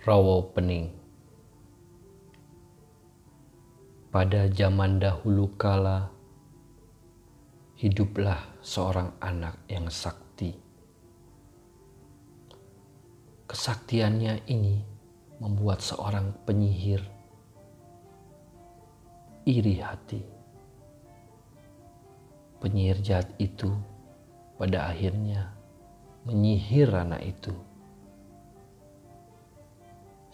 Rawo Pening Pada zaman dahulu kala, hiduplah seorang anak yang sakti. Kesaktiannya ini membuat seorang penyihir iri hati. Penyihir jahat itu pada akhirnya menyihir anak itu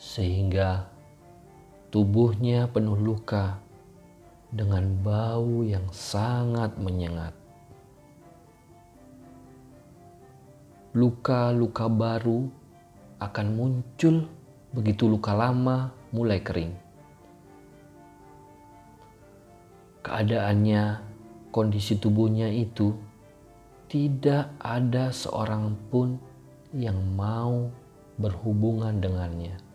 sehingga tubuhnya penuh luka dengan bau yang sangat menyengat. Luka-luka baru akan muncul begitu luka lama mulai kering. Keadaannya, kondisi tubuhnya itu tidak ada seorang pun yang mau berhubungan dengannya.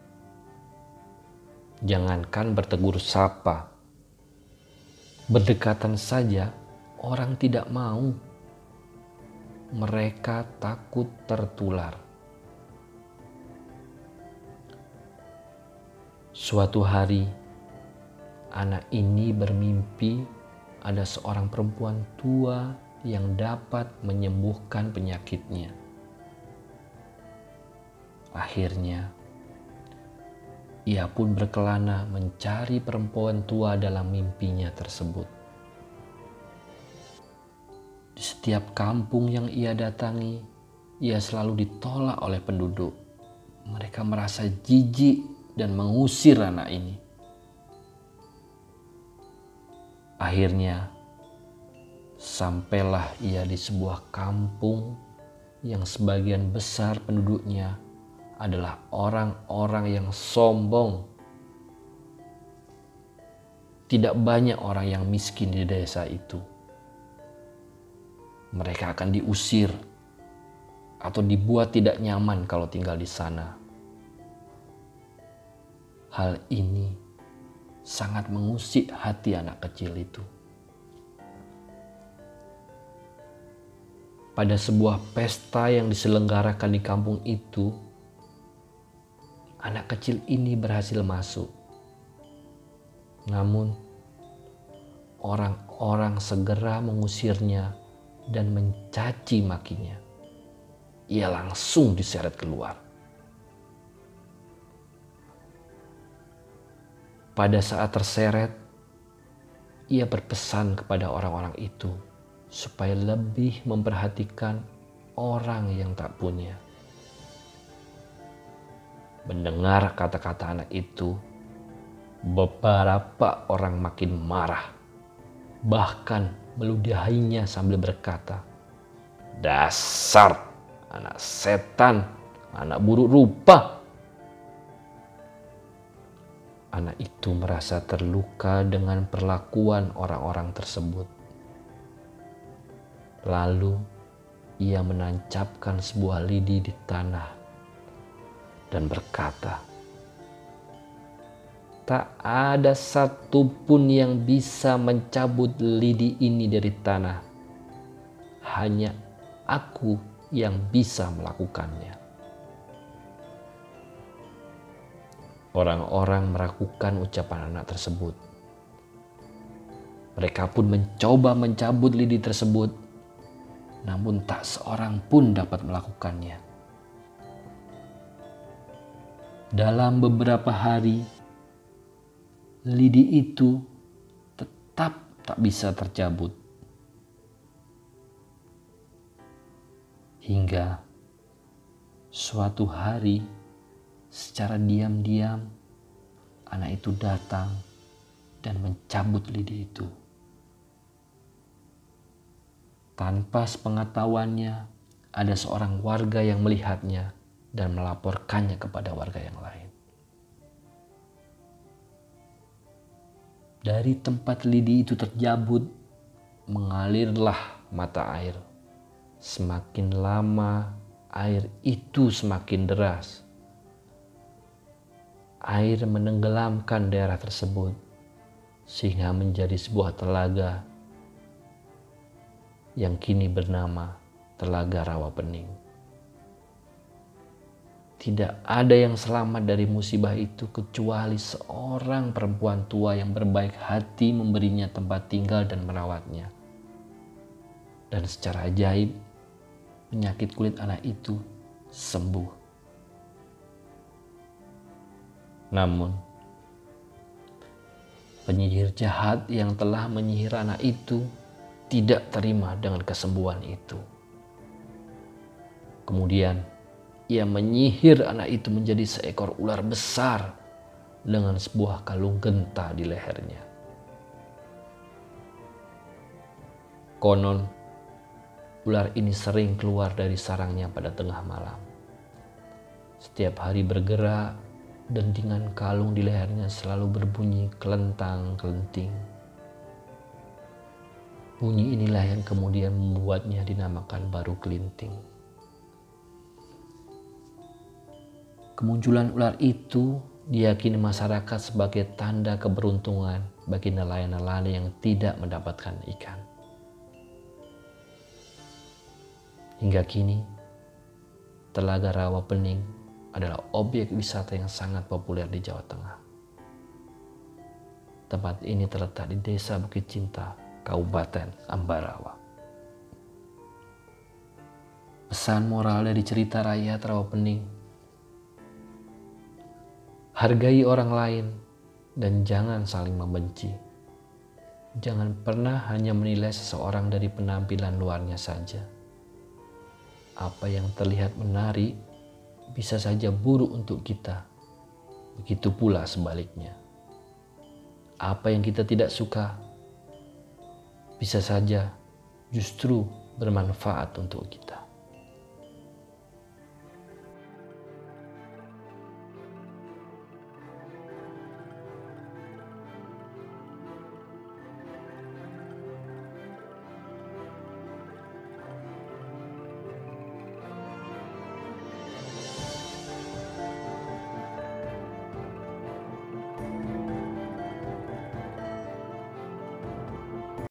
Jangankan bertegur sapa, berdekatan saja orang tidak mau. Mereka takut tertular. Suatu hari, anak ini bermimpi ada seorang perempuan tua yang dapat menyembuhkan penyakitnya. Akhirnya, ia pun berkelana mencari perempuan tua dalam mimpinya tersebut. Di setiap kampung yang ia datangi, ia selalu ditolak oleh penduduk. Mereka merasa jijik dan mengusir anak ini. Akhirnya, sampailah ia di sebuah kampung yang sebagian besar penduduknya adalah orang-orang yang sombong. Tidak banyak orang yang miskin di desa itu. Mereka akan diusir atau dibuat tidak nyaman kalau tinggal di sana. Hal ini sangat mengusik hati anak kecil itu. Pada sebuah pesta yang diselenggarakan di kampung itu, anak kecil ini berhasil masuk. Namun, orang-orang segera mengusirnya dan mencaci makinya. Ia langsung diseret keluar. Pada saat terseret, ia berpesan kepada orang-orang itu supaya lebih memperhatikan orang yang tak punya. Mendengar kata-kata anak itu, beberapa orang makin marah. Bahkan meludahinya sambil berkata, Dasar anak setan, anak buruk rupa. Anak itu merasa terluka dengan perlakuan orang-orang tersebut. Lalu ia menancapkan sebuah lidi di tanah dan berkata, "Tak ada satupun yang bisa mencabut lidi ini dari tanah, hanya Aku yang bisa melakukannya." Orang-orang meragukan ucapan anak tersebut. Mereka pun mencoba mencabut lidi tersebut, namun tak seorang pun dapat melakukannya. Dalam beberapa hari, lidi itu tetap tak bisa tercabut. Hingga suatu hari, secara diam-diam, anak itu datang dan mencabut lidi itu. Tanpa sepengetahuannya, ada seorang warga yang melihatnya dan melaporkannya kepada warga yang lain. Dari tempat lidi itu terjabut, mengalirlah mata air. Semakin lama, air itu semakin deras. Air menenggelamkan daerah tersebut, sehingga menjadi sebuah telaga yang kini bernama Telaga Rawa Pening. Tidak ada yang selamat dari musibah itu kecuali seorang perempuan tua yang berbaik hati memberinya tempat tinggal dan merawatnya. Dan secara ajaib, penyakit kulit anak itu sembuh. Namun, penyihir jahat yang telah menyihir anak itu tidak terima dengan kesembuhan itu. Kemudian, ia menyihir anak itu menjadi seekor ular besar dengan sebuah kalung genta di lehernya. Konon, ular ini sering keluar dari sarangnya pada tengah malam. Setiap hari bergerak dan dengan kalung di lehernya selalu berbunyi kelentang-kelenting. Bunyi inilah yang kemudian membuatnya dinamakan baru kelinting. Kemunculan ular itu diyakini masyarakat sebagai tanda keberuntungan bagi nelayan-nelayan yang tidak mendapatkan ikan. Hingga kini, Telaga Rawa Pening adalah objek wisata yang sangat populer di Jawa Tengah. Tempat ini terletak di Desa Bukit Cinta, Kabupaten Ambarawa. Pesan moral dari cerita rakyat Rawa Pening Hargai orang lain dan jangan saling membenci. Jangan pernah hanya menilai seseorang dari penampilan luarnya saja. Apa yang terlihat menarik bisa saja buruk untuk kita. Begitu pula sebaliknya. Apa yang kita tidak suka bisa saja justru bermanfaat untuk kita.